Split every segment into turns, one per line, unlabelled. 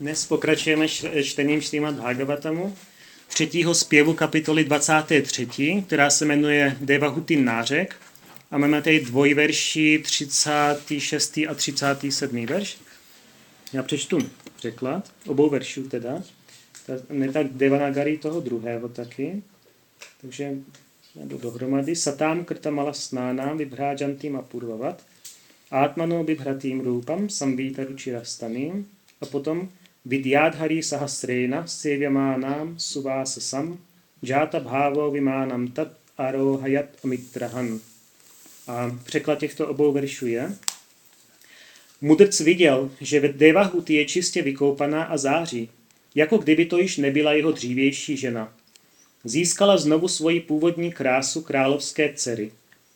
Dnes pokračujeme čtením Šrýmat Bhagavatamu, třetího zpěvu kapitoly 23, která se jmenuje Devahuti nářek. A máme tady dvojverší 36. a 37. verš. Já přečtu překlad, obou veršů teda. Ne tak Devanagari toho druhého taky. Takže jdu dohromady. Satám krta mala snánám vybhrážantým a purvavat. Atmano bibhratým rupam samvíta ručirastaným. A potom Vidyadhari sahasrena sevyamánám suvásasam jata bhavo vimánam tat arohayat amitrahan. A překlad těchto obou veršů je Mudrc viděl, že Devahuti je čistě vykoupaná a září, jako kdyby to již nebyla jeho dřívější žena. Získala znovu svoji původní krásu královské dcery.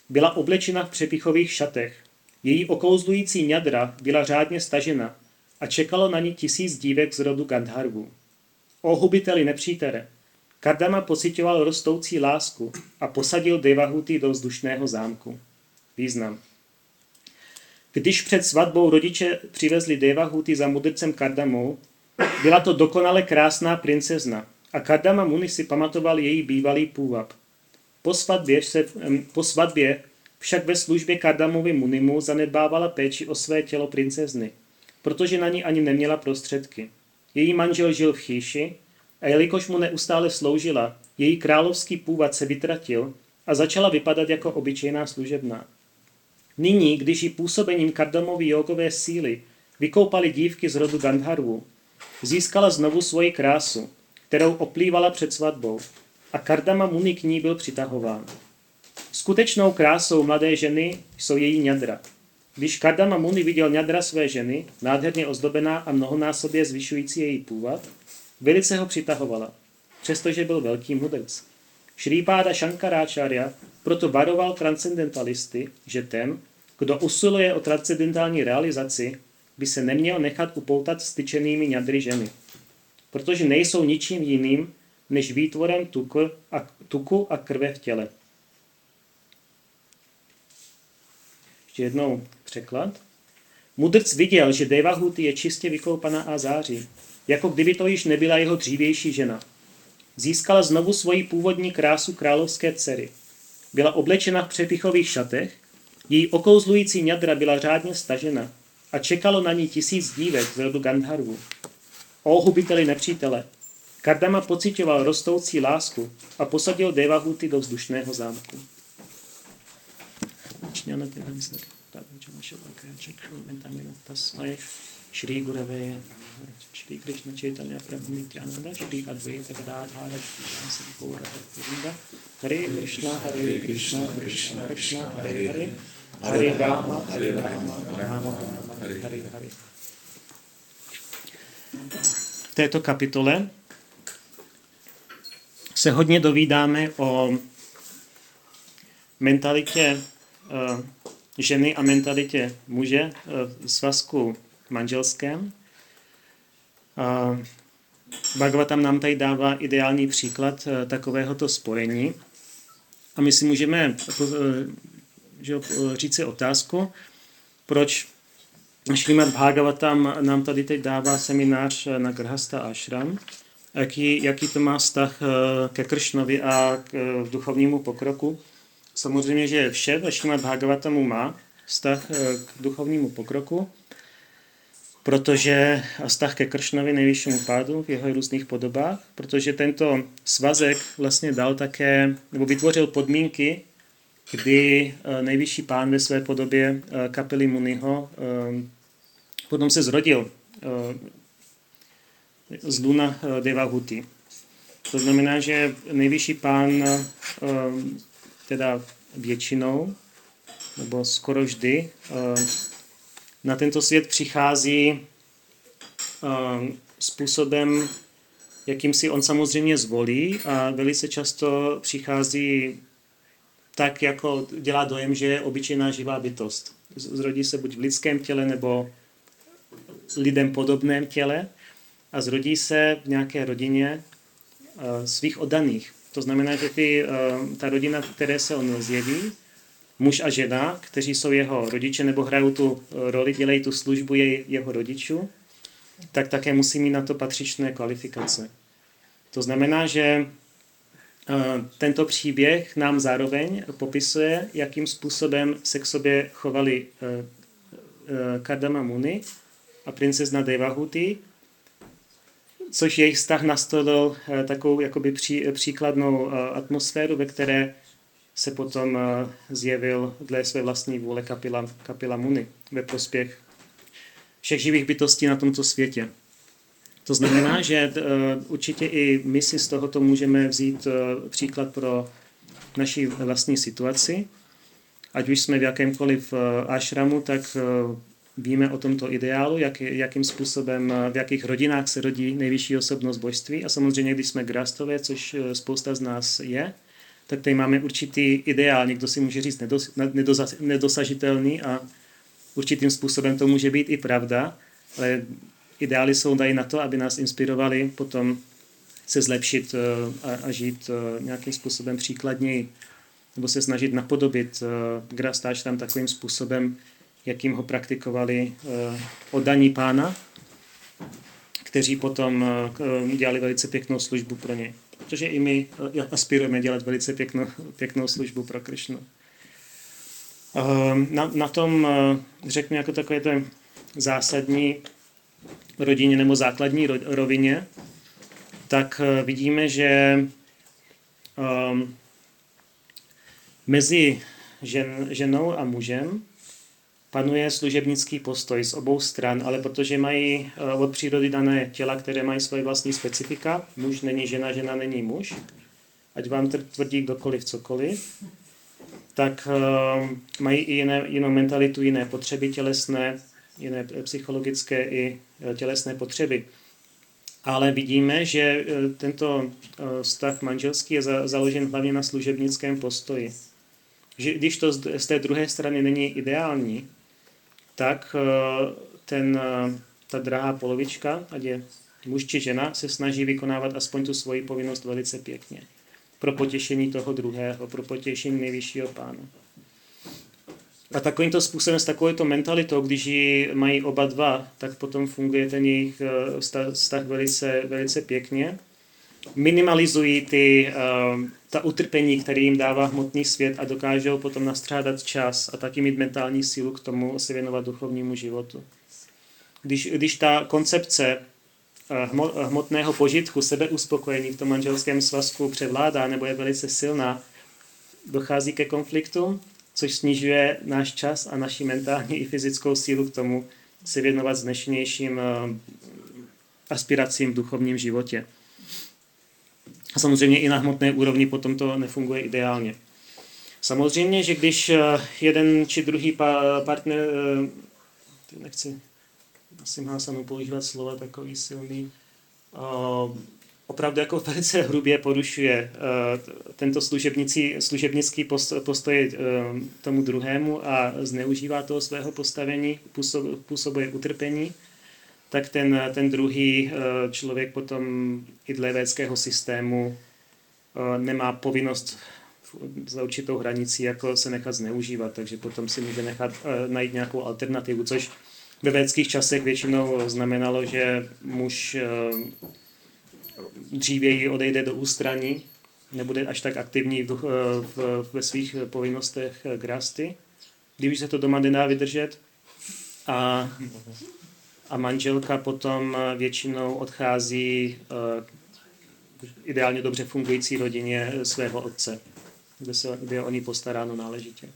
Byla oblečena v přepichových šatech. Její okouzlující ňadra byla řádně stažena a čekalo na ní tisíc dívek z rodu Gandharvů. O hubiteli nepřítere, Kardama pocitoval rostoucí lásku a posadil Devahuti do vzdušného zámku. Význam. Když před svatbou rodiče přivezli Devahuti za mudrcem Kardamou, byla to dokonale krásná princezna a Kardama Muni si pamatoval její bývalý půvab. Po svatbě, se, po svatbě však ve službě Kardamovi Munimu zanedbávala péči o své tělo princezny – protože na ní ani neměla prostředky. Její manžel žil v chýši a jelikož mu neustále sloužila, její královský původ se vytratil a začala vypadat jako obyčejná služebná. Nyní, když ji působením kardamový jogové síly vykoupali dívky z rodu Gandharvu, získala znovu svoji krásu, kterou oplývala před svatbou a Kardama Muni k ní byl přitahován. Skutečnou krásou mladé ženy jsou její ňadra – když Kardama Muni viděl ňadra své ženy, nádherně ozdobená a mnohonásobě zvyšující její původ, velice ho přitahovala, přestože byl velký mudrc. Šrýpáda Shankaráčarya proto varoval transcendentalisty, že ten, kdo usiluje o transcendentální realizaci, by se neměl nechat upoutat styčenými ňadry ženy, protože nejsou ničím jiným než výtvorem tuku a, tuku a krve v těle. Ještě jednou Překlad. Mudrc viděl, že Devahuti je čistě vykoupaná a září, jako kdyby to již nebyla jeho dřívější žena. Získala znovu svoji původní krásu královské dcery. Byla oblečena v přepichových šatech, její okouzlující ňadra byla řádně stažena a čekalo na ní tisíc dívek z rodu Gandharvu. Ohubiteli nepřítele, Kardama pocitoval rostoucí lásku a posadil Devahuty do vzdušného zámku. Číňana, Shri गुरवे श्री कृष्ण चैतन्य प्रभु नित्यानंद श्री अद्वैत गदाधार गौरवृंद हरे कृष्णा हरे कृष्णा कृष्ण कृष्ण हरे हरे हरे राम हरे राम राम राम हरे Hare V této kapitole se hodně dovídáme o mentalitě ženy a mentalitě muže eh, v svazku manželském. A Bhagavatam nám tady dává ideální příklad eh, takovéhoto spojení. A my si můžeme eh, že, říct si otázku, proč Šrýmat Bhagavatam nám tady teď dává seminář na Grhasta Ashram, jaký, jaký to má vztah ke Kršnovi a k duchovnímu pokroku. Samozřejmě, že vše ve Šrimad Bhagavatamu má vztah eh, k duchovnímu pokroku, protože a vztah ke Kršnovi nejvyššímu pádu v jeho různých podobách, protože tento svazek vlastně dal také, nebo vytvořil podmínky, kdy eh, nejvyšší pán ve své podobě eh, kapely Muniho potom se zrodil z Luna Devahuti. To znamená, že nejvyšší pán teda většinou, nebo skoro vždy, eh, na tento svět přichází eh, způsobem, jakým si on samozřejmě zvolí a velice často přichází tak, jako dělá dojem, že je obyčejná živá bytost. Zrodí se buď v lidském těle nebo lidem podobném těle a zrodí se v nějaké rodině eh, svých oddaných. To znamená, že ty, eh, ta rodina, které se on zjeví, muž a žena, kteří jsou jeho rodiče nebo hrajou tu eh, roli, dělají tu službu jej, jeho rodičů, tak také musí mít na to patřičné kvalifikace. To znamená, že tento příběh nám zároveň popisuje, jakým způsobem se k sobě chovali Kardama Muni a princezna Devahuti, což jejich vztah nastolil takovou jakoby pří, příkladnou atmosféru, ve které se potom zjevil dle své vlastní vůle Kapila, Kapila Muni ve prospěch všech živých bytostí na tomto světě. To znamená, že určitě i my si z tohoto můžeme vzít příklad pro naší vlastní situaci. Ať už jsme v jakémkoliv ashramu, tak víme o tomto ideálu, jak, jakým způsobem, v jakých rodinách se rodí nejvyšší osobnost božství. A samozřejmě, když jsme grastové, což spousta z nás je, tak tady máme určitý ideál, někdo si může říct nedos, nedos, nedosažitelný a určitým způsobem to může být i pravda, ale ideály jsou dají na to, aby nás inspirovali potom se zlepšit a, a žít nějakým způsobem příkladněji, nebo se snažit napodobit grastáč tam takovým způsobem, jakým ho praktikovali oddaní pána, kteří potom dělali velice pěknou službu pro ně. Protože i my aspirujeme dělat velice pěknou, pěknou službu pro Krishnu. Na, na tom, řeknu, jako takové to zásadní rodině nebo základní rovině, tak vidíme, že mezi žen, ženou a mužem panuje služebnický postoj z obou stran, ale protože mají od přírody dané těla, které mají svoje vlastní specifika, muž není žena, žena není muž, ať vám tvrdí kdokoliv cokoliv, tak uh, mají i jiné, jinou mentalitu, jiné potřeby tělesné, jiné psychologické i tělesné potřeby. Ale vidíme, že tento vztah manželský je založen hlavně na služebnickém postoji. Že když to z té druhé strany není ideální, tak ten, ta drahá polovička, ať je muž či žena, se snaží vykonávat aspoň tu svoji povinnost velice pěkně. Pro potěšení toho druhého, pro potěšení nejvyššího pána. A takovýmto způsobem, s takovouto mentalitou, když ji mají oba dva, tak potom funguje ten jejich vztah velice, velice pěkně. Minimalizují ty, ta utrpení, které jim dává hmotný svět a dokážou potom nastřádat čas a taky mít mentální sílu k tomu se věnovat duchovnímu životu. Když, když ta koncepce hmotného požitku, sebeuspokojení v tom manželském svazku převládá nebo je velice silná, dochází ke konfliktu, což snižuje náš čas a naši mentální i fyzickou sílu k tomu se věnovat znešenějším aspiracím v duchovním životě. A samozřejmě i na hmotné úrovni potom to nefunguje ideálně. Samozřejmě, že když jeden či druhý partner, nechci asi má samou používat slova takový silný, opravdu jako velice hrubě porušuje tento služebnický postoj tomu druhému a zneužívá toho svého postavení, působuje utrpení, tak ten, ten druhý člověk potom i dle védského systému nemá povinnost za určitou hranicí jako se nechat zneužívat, takže potom si může nechat najít nějakou alternativu, což ve védských časech většinou znamenalo, že muž dřívěji odejde do ústraní, nebude až tak aktivní v, v, ve svých povinnostech grásty, když se to doma nedá vydržet. A, a manželka potom většinou odchází ideálně dobře fungující rodině svého otce, kde, se, kde je o ní postaráno náležitě.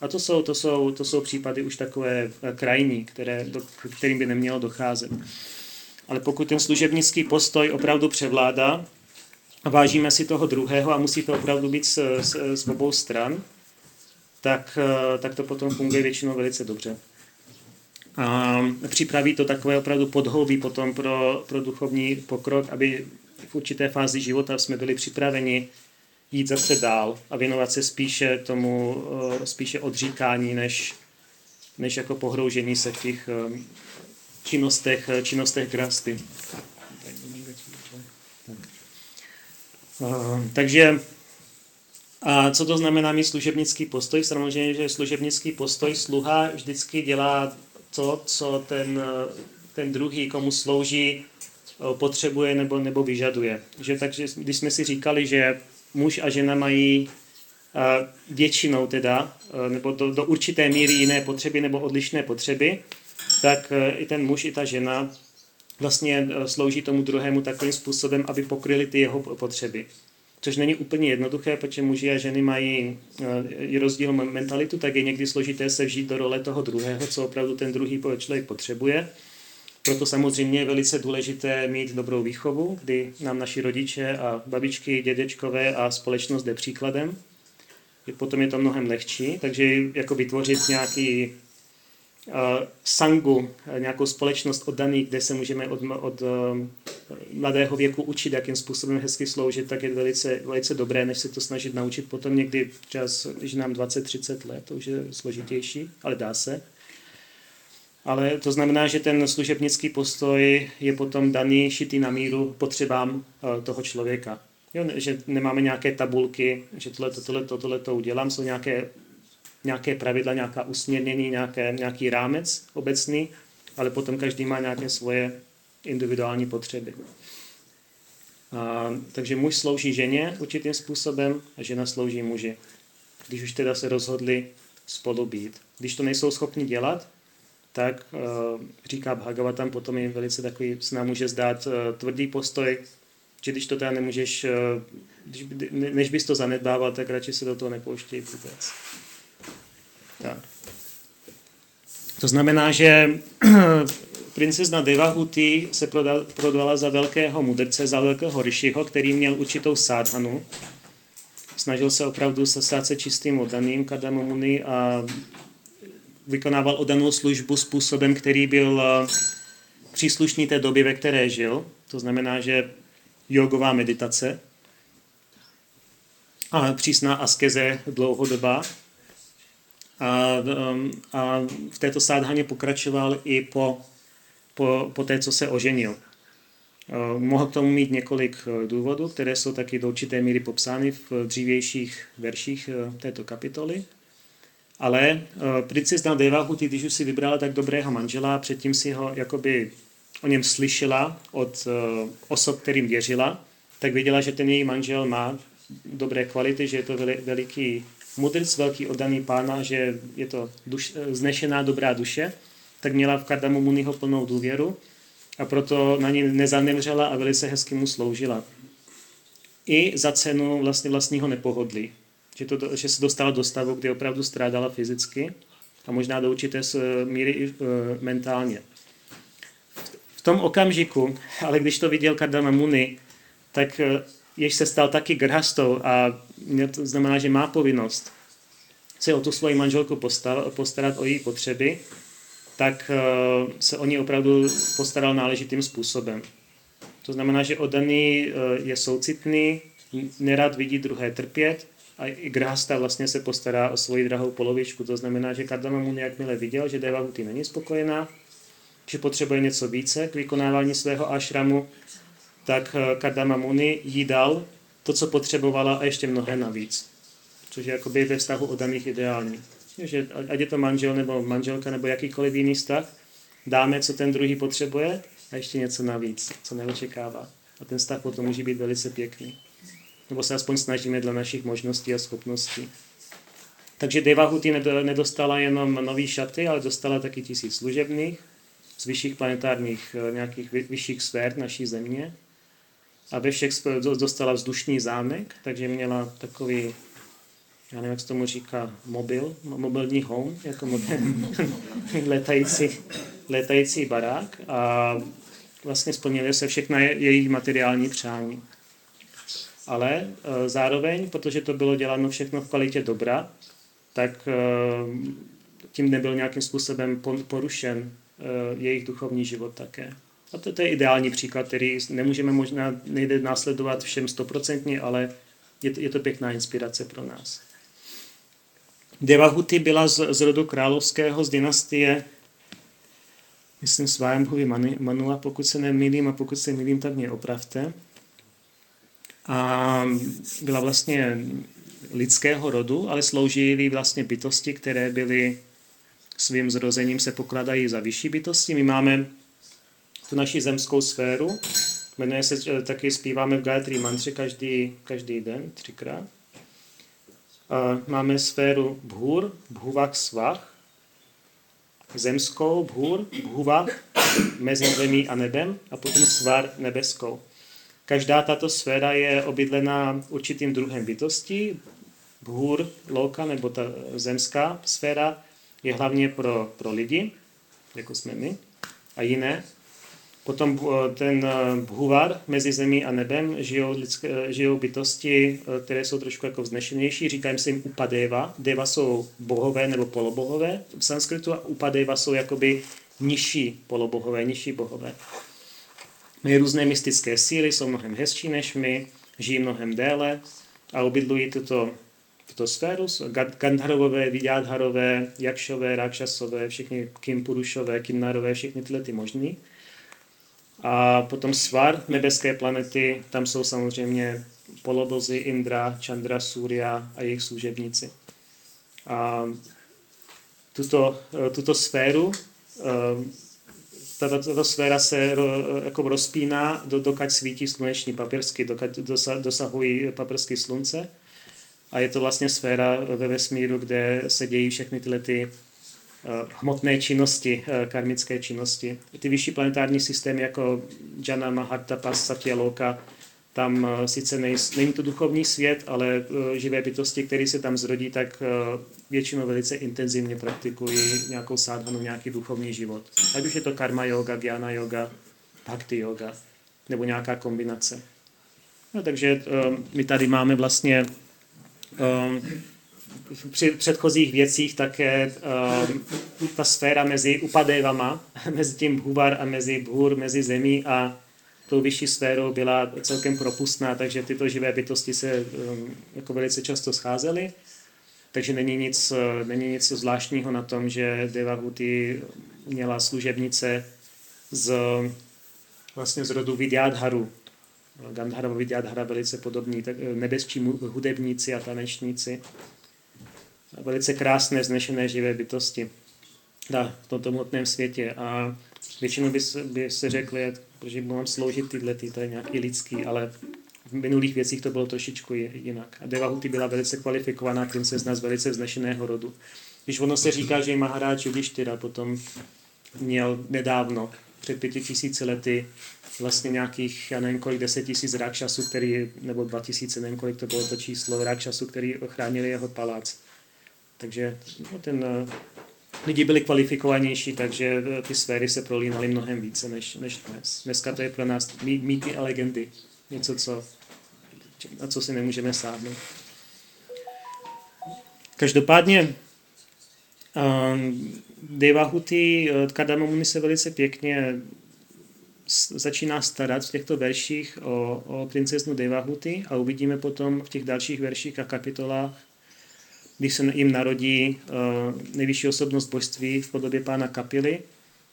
A to jsou, to, jsou, to jsou případy už takové krajní, které, do, kterým by nemělo docházet. Ale pokud ten služebnický postoj opravdu převládá vážíme si toho druhého a musí to opravdu být z, z, z obou stran, tak, tak to potom funguje většinou velice dobře. A připraví to takové opravdu podhoubí potom pro, pro duchovní pokrok, aby v určité fázi života jsme byli připraveni jít zase dál a věnovat se spíše tomu, spíše odříkání, než, než jako pohroužení se v těch činnostech, činnostech grasty. Takže a co to znamená mít služebnický postoj? Samozřejmě, že služebnický postoj sluha vždycky dělá to, co ten ten druhý, komu slouží, potřebuje nebo, nebo vyžaduje. Že, takže když jsme si říkali, že muž a žena mají většinou teda, nebo do, do určité míry jiné potřeby nebo odlišné potřeby, tak i ten muž, i ta žena vlastně slouží tomu druhému takovým způsobem, aby pokryli ty jeho potřeby. Což není úplně jednoduché, protože muži a ženy mají i rozdíl mentalitu, tak je někdy složité se vžít do role toho druhého, co opravdu ten druhý člověk potřebuje. Proto samozřejmě je velice důležité mít dobrou výchovu, kdy nám naši rodiče a babičky, dědečkové a společnost jde příkladem. Potom je to mnohem lehčí, takže jako vytvořit nějaký sangu, nějakou společnost oddaný, kde se můžeme od, od uh, mladého věku učit, jakým způsobem hezky sloužit, tak je velice, velice dobré, než se to snažit naučit potom někdy čas, když nám 20-30 let, to už je složitější, ale dá se. Ale to znamená, že ten služebnický postoj je potom daný, šitý na míru potřebám eh, toho člověka. Jo, že nemáme nějaké tabulky, že tohle, tohle, tohle to udělám, jsou nějaké, nějaké pravidla, nějaká usměrnění, nějaké, nějaký rámec obecný, ale potom každý má nějaké svoje individuální potřeby. A, takže muž slouží ženě určitým způsobem a žena slouží muži. Když už teda se rozhodli spolu být. Když to nejsou schopni dělat, tak uh, říká Bhagavatam, potom je velice takový, se nám může zdát uh, tvrdý postoj, že když to teda nemůžeš, uh, když, než bys to zanedbával, tak radši se do toho nepouštěj vůbec. Tak. To znamená, že princezna Devahuti se prodala, za velkého mudrce, za velkého ryšiho, který měl určitou sádhanu. Snažil se opravdu se stát se čistým oddaným Kadamamuni a vykonával oddanou službu způsobem, který byl eh, příslušný té doby, ve které žil. To znamená, že jogová meditace a přísná askeze dlouhodobá. A, ehm, a v této sádhaně pokračoval i po, po, po té, co se oženil. Eh, mohl k tomu mít několik eh, důvodů, které jsou taky do určité míry popsány v dřívějších verších této kapitoly. Ale uh, princezna Devahuti, když už si vybrala tak dobrého manžela, předtím si ho jakoby o něm slyšela od uh, osob, kterým věřila, tak věděla, že ten její manžel má dobré kvality, že je to veliký mudrc, velký oddaný pána, že je to duš, znešená dobrá duše, tak měla v Kardamu Muniho plnou důvěru a proto na ní nezanemřela a velice hezky mu sloužila. I za cenu vlastně vlastního nepohodlí že, to, že se dostala do stavu, kdy opravdu strádala fyzicky a možná do určité míry i e, mentálně. V tom okamžiku, ale když to viděl Kardama Muni, tak jež se stal taky grhastou a to znamená, že má povinnost se o tu svoji manželku postarat o její potřeby, tak e, se o ní opravdu postaral náležitým způsobem. To znamená, že oddaný je soucitný, nerad vidí druhé trpět a i Grhasta vlastně se postará o svoji drahou polovičku. To znamená, že Kardama Muni jakmile viděl, že Devahuti není spokojená, že potřebuje něco více k vykonávání svého ashramu, tak eh, Kardama Muni jí dal to, co potřebovala a ještě mnohé navíc. Což je jakoby ve vztahu o daných ideální. Že ať je to manžel nebo manželka nebo jakýkoliv jiný vztah, dáme, co ten druhý potřebuje a ještě něco navíc, co neočekává. A ten vztah potom může být velice pěkný nebo se aspoň snažíme dle našich možností a schopností. Takže Devahuti nedostala jenom nový šaty, ale dostala taky tisíc služebných z vyšších planetárních eh, nějakých vyšších sfér naší země. A ve všech dostala vzdušný zámek, takže měla takový, já nevím, jak se tomu říká, mobil, mobilní home, jako letající, letající barák a vlastně splnily se všechna její materiální přání ale uh, zároveň, protože to bylo děláno všechno v kvalitě dobra, tak uh, tím nebyl nějakým způsobem porušen uh, jejich duchovní život také. A to, to je ideální příklad, který nemůžeme možná, nejde následovat všem stoprocentně, ale je to, je to pěkná inspirace pro nás. Devahuti byla z, z rodu královského, z dynastie, myslím, Svajambhuvi Manula, pokud se nemýlím, a pokud se mýlím, tak mě opravte a byla vlastně lidského rodu, ale sloužily vlastně bytosti, které byly svým zrozením se pokladají za vyšší bytosti. My máme tu naši zemskou sféru. Jmenuje se, eh, taky zpíváme v Gayatri mantře každý, každý den, třikrát. Máme sféru Bhur, Bhuvak Svach, zemskou Bhur, Bhuvak, mezi zemí a nebem a potom Svar nebeskou. Každá tato sféra je obydlená určitým druhem bytosti. Bhur, loka nebo ta zemská sféra je hlavně pro, pro lidi, jako jsme my, a jiné. Potom eh, ten eh, bhuvar mezi zemí a nebem žijou, lidské, eh, žijou bytosti, které jsou trošku jako vznešenější. Říkáme se jim upadeva. Deva jsou bohové nebo polobohové v sanskritu a upadeva jsou jakoby nižší polobohové, nižší bohové. Mají různé mystické síly, jsou mnohem hezčí než my, žijí mnohem déle a obydlují tuto, tuto sféru. Gandharovové, Vidyadharové, Jakšové, Rakšasové, všichni Kimpurušové, Kimnarové, všechny tyhle ty možný. A potom svar nebeské planety, tam jsou samozřejmě polobozy Indra, Chandra, Surya a jejich služebníci. A tuto, tuto sféru, eh, tato, tato sféra se jako rozpíná, do, dokud svítí sluneční paprsky, dokud dosahují paprsky slunce. A je to vlastně sféra ve vesmíru, kde se dějí všechny tyhle ty Eh, hmotné činnosti, eh, karmické činnosti. Ty vyšší planetární systémy jako Jana, Mahatapa, Satya Loka, tam eh, sice není to duchovní svět, ale živé bytosti, které se tam zrodí, tak většinou velice intenzivně praktikují nějakou sádhanu, nějaký duchovní život. Ať už je to karma yoga, gyana yoga, bhakti yoga, nebo nějaká kombinace. No, takže my tady máme vlastně při předchozích věcích také uh, ta sféra mezi upadevama, mezi tím bhuvar a mezi bhur, mezi zemí a tou vyšší sférou byla celkem propustná, takže tyto živé bytosti se um, jako velice často scházely. Takže není nic, není nic zvláštního na tom, že Devahuti měla služebnice z, vlastně z rodu Vidyadharu. Gandharva Vidyadhara velice podobní, tak nebeskí hudebníci a tanečníci velice krásné, znešené živé bytosti na tomto hmotném světě. A většinou by se, by se řekli, že mám sloužit tyhle, ty, to je nějaký lidský, ale v minulých věcích to bylo trošičku jinak. A Devahuti byla velice kvalifikovaná princezna z velice vznešeného rodu. Když ono se říká, že Maharáč Judištyra potom měl nedávno, před pěti tisíci lety, vlastně nějakých, já nevím kolik, deset tisíc rákšasů, který, nebo dva tisíce, nevím kolik to bylo to číslo rákšasů, který ochránili jeho palác. Takže no, ten, eh, lidi byli kvalifikovanější, takže eh, ty sféry se prolínaly mnohem více než, než dnes. Dneska to je pro nás mýty a legendy. Něco, co, na co si nemůžeme sáhnout. Každopádně um, Devahuti, Kadamamuni se velice pěkně začíná starat v těchto verších o, o princeznu Devahuti a uvidíme potom v těch dalších verších a kapitolách když se jim narodí uh, nejvyšší osobnost božství v podobě pána Kapily,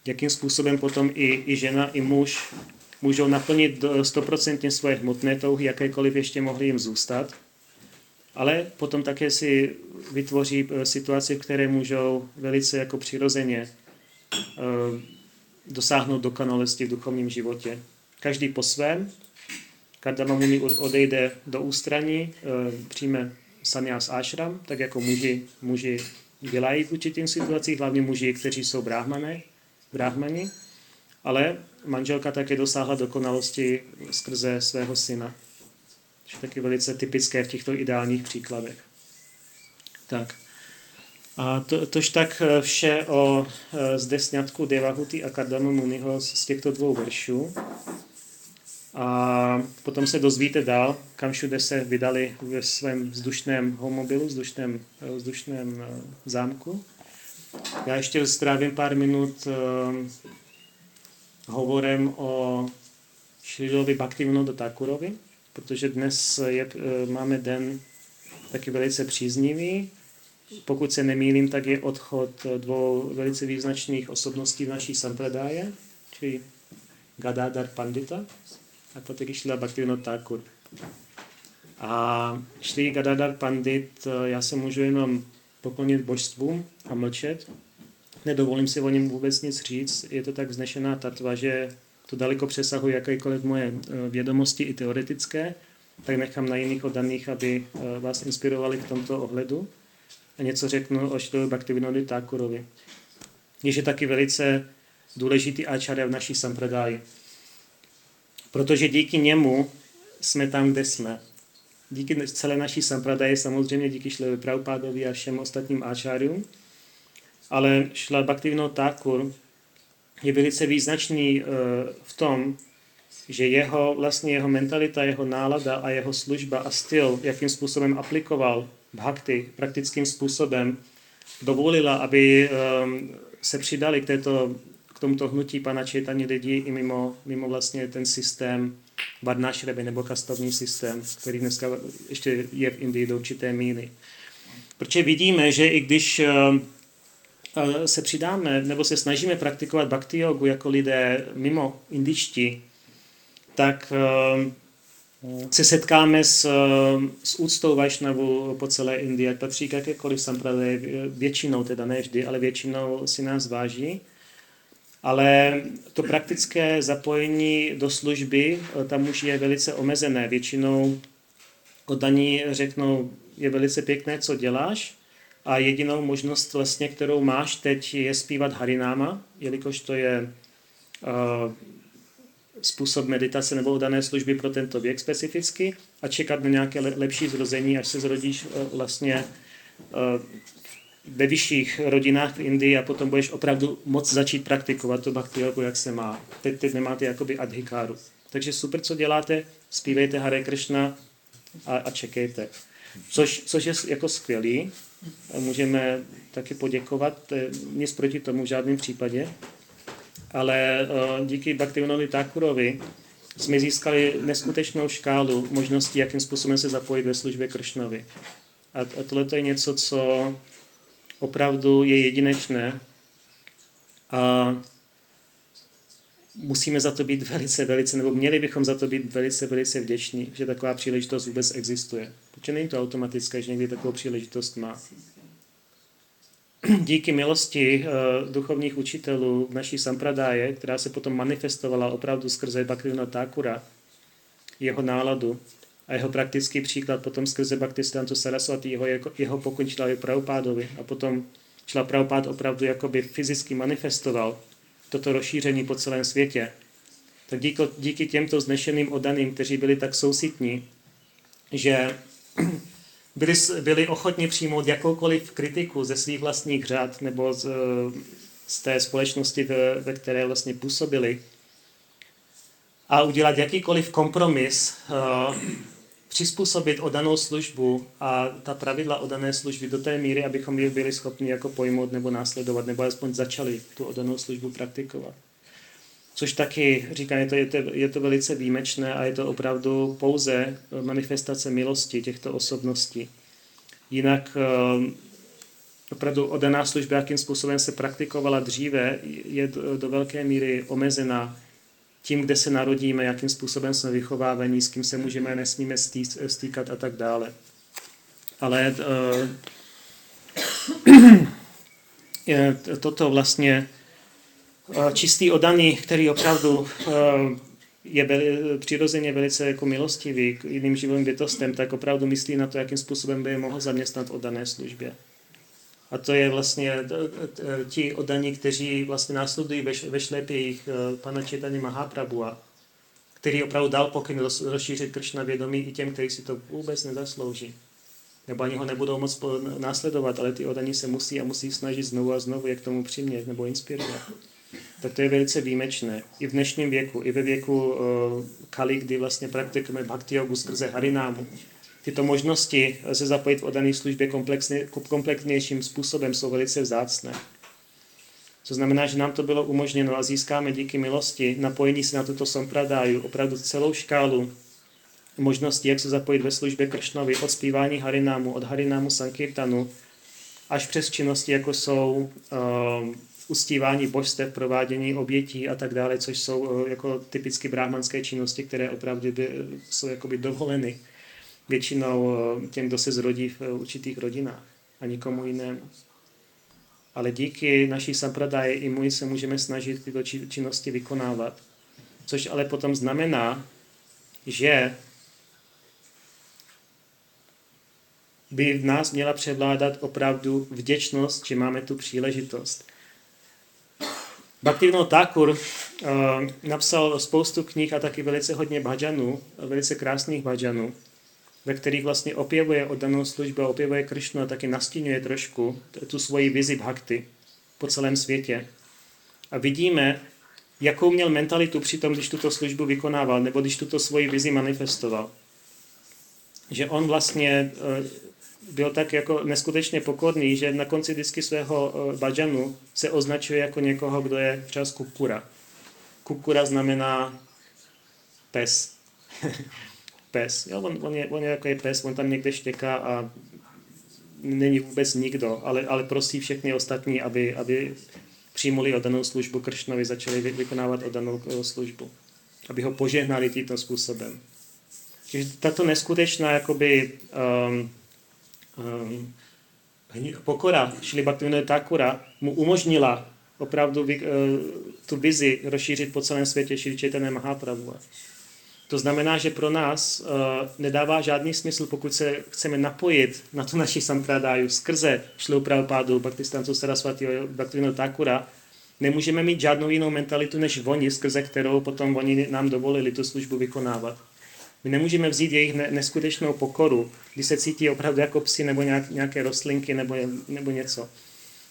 jakým způsobem potom i, i žena, i muž můžou naplnit stoprocentně svoje hmotné touhy, jakékoliv ještě mohly jim zůstat, ale potom také si vytvoří uh, situaci, v které můžou velice jako přirozeně uh, dosáhnout dokonalosti v duchovním životě. Každý po Kardama Muni odejde do ústraní, přijme sanyas ashram, tak jako muži, muži dělají v určitým situacích, hlavně muži, kteří jsou bráhmané, bráhmani, ale manželka také dosáhla dokonalosti skrze svého syna. To je taky velice typické v těchto ideálních příkladech. Tak. A to, tož tak eh, vše o eh, zde sňatku Devahuti a Kardamu Muniho z těchto dvou veršů. A potom se dozvíte dál, kam všude se vydali ve svém vzdušném homobilu, vzdušném, eh, vzdušném eh, zámku. Já ještě strávím pár minut uh, hovorem o Šrilovi Bhaktivinodu Takurovi, protože dnes je, máme den taky velice příznivý. Pokud se nemýlím, tak je odchod dvou velice význačných osobností v naší sampradáje, čili Gadadhar Pandita a potom Šla Bhaktivinoda Thakur. A Šli Gadadhar Pandit, eh, já se můžu jenom poklonit božstvům a mlčet. Nedovolím si o něm vůbec nic říct. Je to tak vznešená tatva, že to daleko přesahuje jakékoliv moje vědomosti i teoretické, tak nechám na jiných oddaných, aby vás inspirovali v tomto ohledu. A něco řeknu o Šrilu Bhaktivinodu Thakurovi. Je taky velice důležitý áčarya v naší sampradáji. Protože díky němu jsme tam, kde jsme. Díky celé naší sampradaji, samozřejmě díky Šle Prabhupádovi a všem ostatním áčáriům, ale Šla Bhaktivinoda Thakur je velice význačný uh, v tom, že jeho, vlastně jeho mentalita, jeho nálada a jeho služba a styl, jakým způsobem aplikoval bhakti praktickým způsobem, dovolila, aby um, se přidali k, této, tomuto hnutí pana Četani lidi i mimo, mimo vlastně ten systém Varnášreby nebo kastovní systém, který dneska ještě je v Indii do určité míry. Protože vidíme, že i když uh, se přidáme nebo se snažíme praktikovat bhakti jogu jako lidé mimo indičtí, tak uh, se setkáme s, s úctou Vašnavu po celé Indii, ať patří k jakékoliv sampradaje, většinou teda ne vždy, ale většinou si nás váží. Ale to praktické zapojení do služby tam už je velice omezené. Většinou oddaní řeknou, je velice pěkné, co děláš, a jedinou možnost, vlastně, kterou máš teď, je zpívat harináma, jelikož to je uh, způsob meditace nebo dané služby pro tento věk specificky a čekat na nějaké lepší zrození, až se zrodíš eh, vlastně eh, ve vyšších rodinách v Indii a potom budeš opravdu moc začít praktikovat to bhakti yogu, jak se má. Teď, teď nemáte jakoby adhikáru. Takže super, co děláte, zpívejte Hare Krishna a, a čekejte. Což, což je jako skvělý. Můžeme taky poděkovat, nic proti tomu v žádném případě ale uh, díky Bhaktivinovi Thakurovi jsme získali neskutečnou škálu možností, jakým způsobem se zapojit ve službě Kršnovi. A, a tohle je něco, co opravdu je jedinečné a musíme za to být velice, velice, nebo měli bychom za to být velice, velice vděční, že taková příležitost vůbec existuje. Protože není to automatické, že někdy takovou příležitost má. díky milosti uh, duchovních učitelů v naší sampradáje, která se potom manifestovala opravdu skrze Bhaktivina Thakura, jeho náladu a jeho praktický příklad potom skrze Bhaktistantu Saraswati, jeho, jeho, jeho pokončila i Prabhupádovi a potom Šla Prabhupád opravdu jakoby fyzicky manifestoval toto rozšíření po celém světě. Tak díky, díky těmto znešeným odaným, kteří byli tak soucitní, že byli, byli ochotni přijmout jakoukoliv kritiku ze svých vlastních řad nebo z, z té společnosti, ve, ve které vlastně působili a udělat jakýkoliv kompromis, uh, přizpůsobit odanou službu a ta pravidla odané služby do té míry, abychom je byli schopni jako pojmout nebo následovat, nebo alespoň začali tu odanou službu praktikovat. Což taky, říkám, je to, je, to, je to velice výjimečné a je to opravdu pouze manifestace milosti těchto osobností. Jinak eh, opravdu odaná služba, jakým způsobem se praktikovala dříve, je do, do velké míry omezená tím, kde se narodíme, jakým způsobem jsme vychovávaní, s kým se můžeme, nesmíme stýkat a tak dále. Ale uh, toto vlastně uh, čistý odaný, který opravdu uh, je veli, přirozeně velice jako milostivý k jiným živým bytostem, tak opravdu myslí na to, jakým způsobem by je mohl zaměstnat o dané službě. A to je vlastně ti odaní, kteří vlastně následují ve, ve šlepích eh, pana Četany Mahaprabhua, který opravdu dal pokyn rozšířit Kršna vědomí i těm, kteří si to vůbec nezaslouží. Nebo ani ho nebudou moc následovat, ale ty odaní se musí a musí snažit znovu a znovu, jak tomu přimět nebo inspirovat tak to je velice výjimečné. I v dnešním věku, i ve věku uh, Kali, kdy vlastně praktikujeme bhakti yogu skrze harinámu. Tyto možnosti se zapojit v odané službě komplexně, komplexnějším způsobem jsou velice vzácné. To znamená, že nám to bylo umožněno a získáme díky milosti napojení se na tuto sompradáju opravdu celou škálu možností, jak se zapojit ve službě Kršnovi, od zpívání Harinámu, od Harinámu Sankirtanu, až přes činnosti, jako jsou uh, uctívání božstev, provádění obětí a tak dále, což jsou eh, jako typicky brahmanské činnosti, které opravdu by, jsou jakoby dovoleny většinou eh, těm, kdo se zrodí v eh, určitých rodinách a nikomu jinému. Ale díky naší sampradaje i můj se můžeme snažit tyto činnosti vykonávat. Což ale potom znamená, že by v nás měla převládat opravdu vděčnost, že máme tu příležitost. Bhaktivinoda Thakur uh, napsal spoustu knih a taky velice hodně bhajanů, velice krásných bhajanů, ve kterých vlastně opěvuje oddanou službu, opěvuje Krishnu a taky nastínuje trošku tu svoji vizi bhakty po celém světě. A vidíme, jakou měl mentalitu při tom, když tuto službu vykonával, nebo když tuto svoji vizi manifestoval. Že on vlastně uh, byl tak jako neskutečně pokorný, že na konci disky svého uh, bajanu se označuje jako někoho, kdo je třeba z kukura. Kukura znamená pes. pes. Jo, on, on, je, on je jako je pes, on tam někde štěká a není vůbec nikdo, ale, ale prosí všechny ostatní, aby, aby přijmuli oddanou službu Kršnovi, začali vykonávat oddanou eh, službu. Aby ho požehnali tímto způsobem. Takže tato neskutečná jakoby, um, um, pokora Šli Bhaktivinoda Thakura mu umožnila opravdu vy, uh, tu vizi rozšířit po celém světě Šri Chaitanya Mahaprabhu. To znamená, že pro nás uh, nedává žádný smysl, pokud se chceme napojit na tu naši sampradáju skrze Šliu Prabhupádu, Bhaktistancu Sarasvati, Bhaktivinoda Thakura, nemůžeme mít žádnou jinou mentalitu než oni, skrze kterou potom oni nám dovolili tu službu vykonávat. My nemůžeme vzít jejich neskutečnou pokoru, kdy se cítí opravdu jako psi nebo nějak, nějaké rostlinky nebo, nebo něco.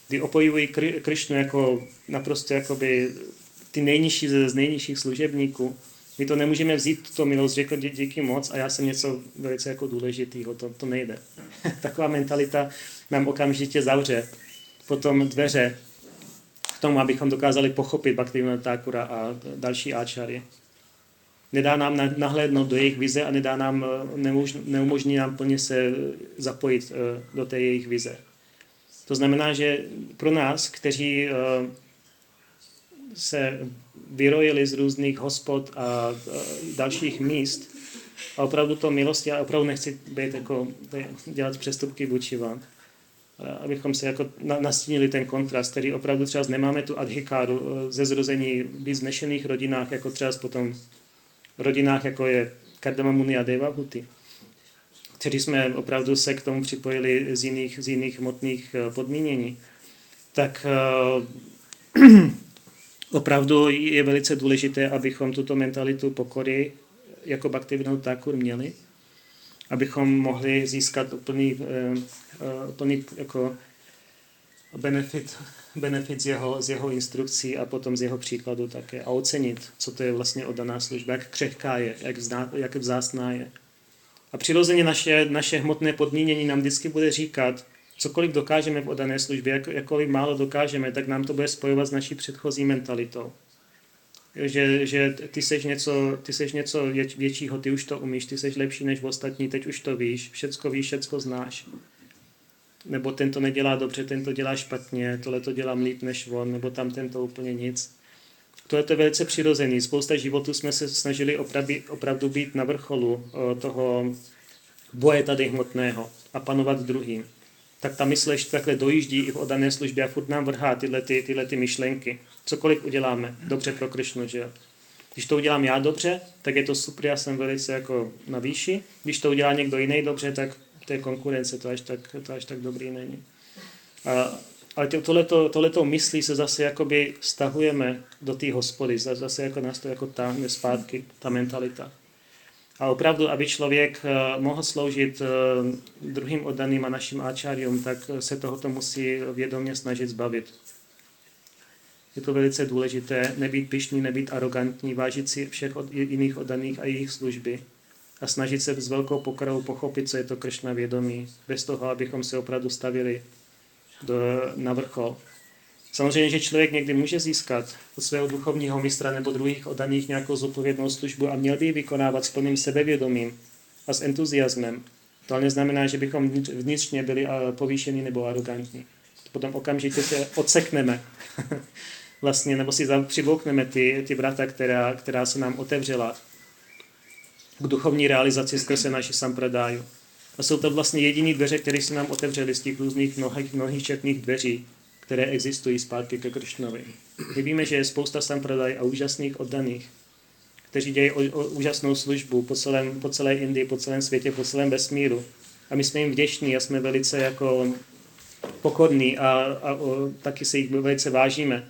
Kdy opojují Krišnu jako naprosto jakoby ty nejnižší z nejnižších služebníků. My to nemůžeme vzít, to milost, řekl dí, díky moc a já jsem něco velice jako důležitýho, to, to nejde. Taková mentalita nám okamžitě zavře potom dveře k tomu, abychom dokázali pochopit Bhaktivinoda Thakura a další áčary nedá nám nahlédnout do jejich vize a nedá nám, eh, neumožní nám plně se zapojit eh, do té jejich vize. To znamená, že pro nás, kteří eh, se vyrojili z různých hospod a dalších míst, a opravdu to milost, já opravdu nechci být jako, dělat přestupky vůči vám, abychom se jako nastínili ten kontrast, který opravdu třeba nemáme tu adhikáru ze zrození v znešených rodinách, jako třeba potom rodinách, jako je Kardamamuni a Devahuti, kteří jsme opravdu se k tomu připojili z jiných, z jiných hmotných eh, podmínění, tak uh, opravdu je velice důležité, abychom tuto mentalitu pokory jako Bhaktivinoda Thakur měli, abychom mohli získat úplný, uh, uh, úplný jako benefit benefit z jeho, z jeho instrukcí a potom z jeho příkladu také a ocenit, co to je vlastně oddaná služba, jak křehká je, jak, vzná, jak vzácná je. A přirozeně naše, naše hmotné podmínění nám vždycky bude říkat, cokoliv dokážeme v oddané službě, jak, jakkoliv málo dokážeme, tak nám to bude spojovat s naší předchozí mentalitou. Že, že ty seš něco, ty seš něco většího, ty už to umíš, ty seš lepší než ostatní, teď už to víš, všecko víš, všecko znáš nebo ten to nedělá dobře, ten to dělá špatně, tohle to dělám líp než on, nebo tam ten to úplně nic. To je velice přirozený. Spousta životů jsme se snažili opravdu, opravdu být na vrcholu toho boje tady hmotného a panovat druhým. Tak ta mysl ještě takhle dojíždí i v odané službě a furt nám vrhá tyhle, ty, tyhle ty myšlenky. Cokoliv uděláme, dobře pro Krišnu, že jo. Když to udělám já dobře, tak je to super, já jsem velice jako na výši. Když to udělá někdo jiný dobře, tak té konkurence, to až tak, to až tak dobrý není. A, ale tohleto, tohleto myslí se zase jakoby stahujeme do té hospody, zase jako nás to jako táhne zpátky, ta mentalita. A opravdu, aby člověk uh, mohl sloužit uh, druhým oddaným a našim áčárium, tak se tohoto musí vědomě snažit zbavit. Je to velice důležité nebýt pišný, nebýt arrogantní, vážit si všech od, jiných oddaných a jejich služby a snažit se s velkou pokorou pochopit, co je to Kršna vědomí, bez toho, abychom se opravdu stavili do, na vrchol. Samozřejmě, že člověk někdy může získat od svého duchovního mistra nebo druhých oddaných nějakou zodpovědnou službu a měl by ji vykonávat s plným sebevědomím a s entuziasmem. To ale neznamená, že bychom vnitřně byli povýšení nebo arrogantní. Potom okamžitě se odsekneme vlastně, nebo si přiboukneme ty, ty vrata, která, která se nám otevřela k duchovní realizaci skrze naši sampradáju. A jsou to vlastně jediný dveře, které se nám otevřely z těch různých mnohých, mnohých četných dveří, které existují zpátky ke Kršnovi. My víme, že je spousta sampradaj a úžasných oddaných, kteří o, úžasnou službu po, celém, po celé Indii, po celém světě, po celém vesmíru. A my jsme jim vděční a jsme velice jako pokorní a, a o, taky se jich velice vážíme.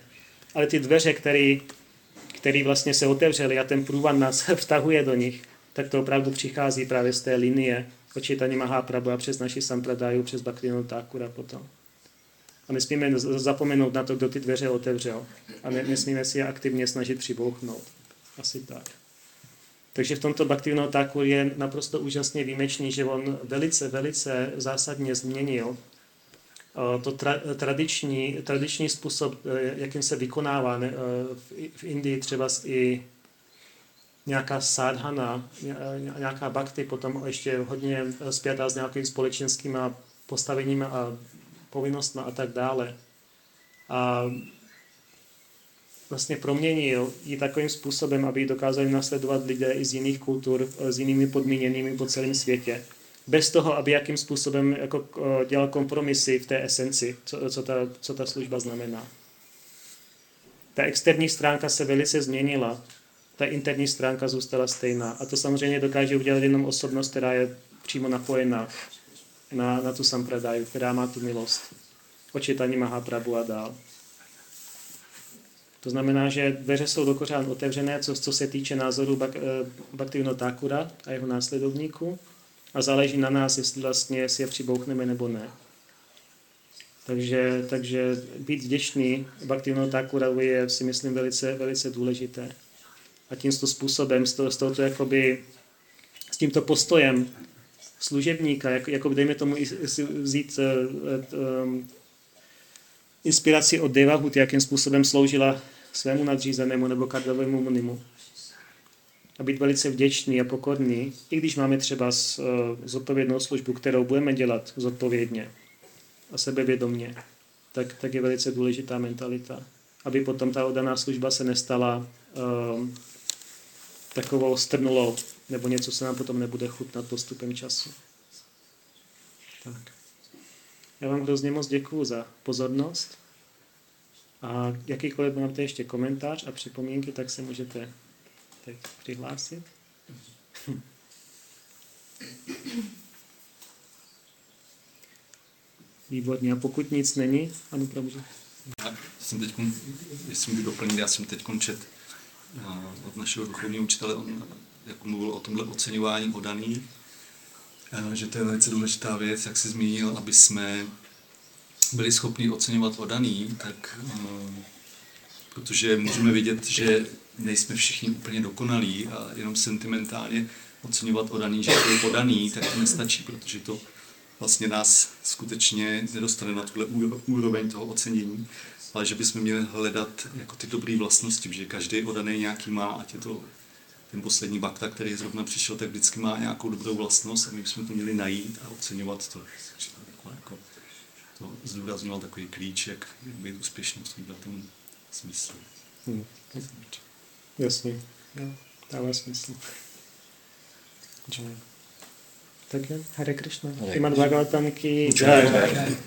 Ale ty dveře, které který vlastně se otevřely a ten průvan nás vtahuje do nich, tak to opravdu přichází právě z té linie očítání Mahaprabhu a přes naši sampradáju, přes Bhaktivinoda Thakura potom. A nesmíme zapomenout na to, kdo ty dveře otevřel. A ne, nesmíme si je aktivně snažit přibouchnout. Asi tak. Takže v tomto Bhaktivinoda Thakur je naprosto úžasně výjimečný, že on velice, velice zásadně změnil eh, to tra, tradiční, tradiční způsob, eh, jakým se vykonává ne, eh, v Indii třeba i nějaká sadhana, nějaká bhakti, potom ještě hodně zpětá s nějakými společenskými postaveními a povinnostmi a tak dále. A vlastně proměnil ji takovým způsobem, aby dokázali nasledovat lidé i z jiných kultur, s jinými podmíněnými po celém světě. Bez toho, aby jakým způsobem jako dělal kompromisy v té esenci, co, co, ta, co ta služba znamená. Ta externí stránka se velice změnila ta interní stránka zůstala stejná. A to samozřejmě dokáže udělat jenom osobnost, která je přímo napojená na, na tu sampradaju, která má tu milost. Očitání Mahaprabhu a dál. To znamená, že dveře jsou dokořán otevřené, co, co se týče názoru Bak, eh, Bhaktivino Thakura a jeho následovníků a záleží na nás, jestli vlastně si je přibouchneme nebo ne. Takže, takže být vděčný Bhaktivino Thakura je si myslím velice, velice důležité a tímto způsobem, s, to, s, jakoby, s tímto postojem služebníka, jak, jako dejme tomu vzít uh, um, inspiraci od Devahut, jakým způsobem sloužila svému nadřízenému nebo kardovému munimu. A být velice vděčný a pokorný, i když máme třeba z, uh, zodpovědnou službu, kterou budeme dělat zodpovědně a sebevědomně, tak, tak je velice důležitá mentalita. Aby potom ta oddaná služba se nestala uh, takovou strnulou, nebo něco se nám potom nebude chutnat postupem času. Tak. Já vám hrozně moc děkuju za pozornost. A jakýkoliv máte ještě komentář a připomínky, tak se můžete teď přihlásit. Výborně. A pokud nic není, ano, pravdu.
Já jsem teď, jestli můžu doplnit, já jsem teď čet od našeho duchovního učitele, on jako mluvil o tomhle oceňování odaný, že to je velice důležitá věc, jak si zmínil, aby jsme byli schopni oceňovat odaný, tak protože můžeme vidět, že nejsme všichni úplně dokonalí a jenom sentimentálně oceňovat odaný, že to je podaný, tak to nestačí, protože to vlastně nás skutečně nedostane na tuhle úroveň toho ocenění ale že bychom měli hledat jako ty dobré vlastnosti, že každý odaný nějaký má, ať je to ten poslední bakta, který zrovna přišel, tak vždycky má nějakou dobrou vlastnost a my bychom to měli najít a oceňovat to. Jako, jako, to zdůrazňoval takový klíč, jak být úspěšný v tomhle smyslu. Hmm.
Jasně, jo, dává smysl. Tak je, Hare Krishna. Hare Krishna. Imad Bhagavatam ki jai.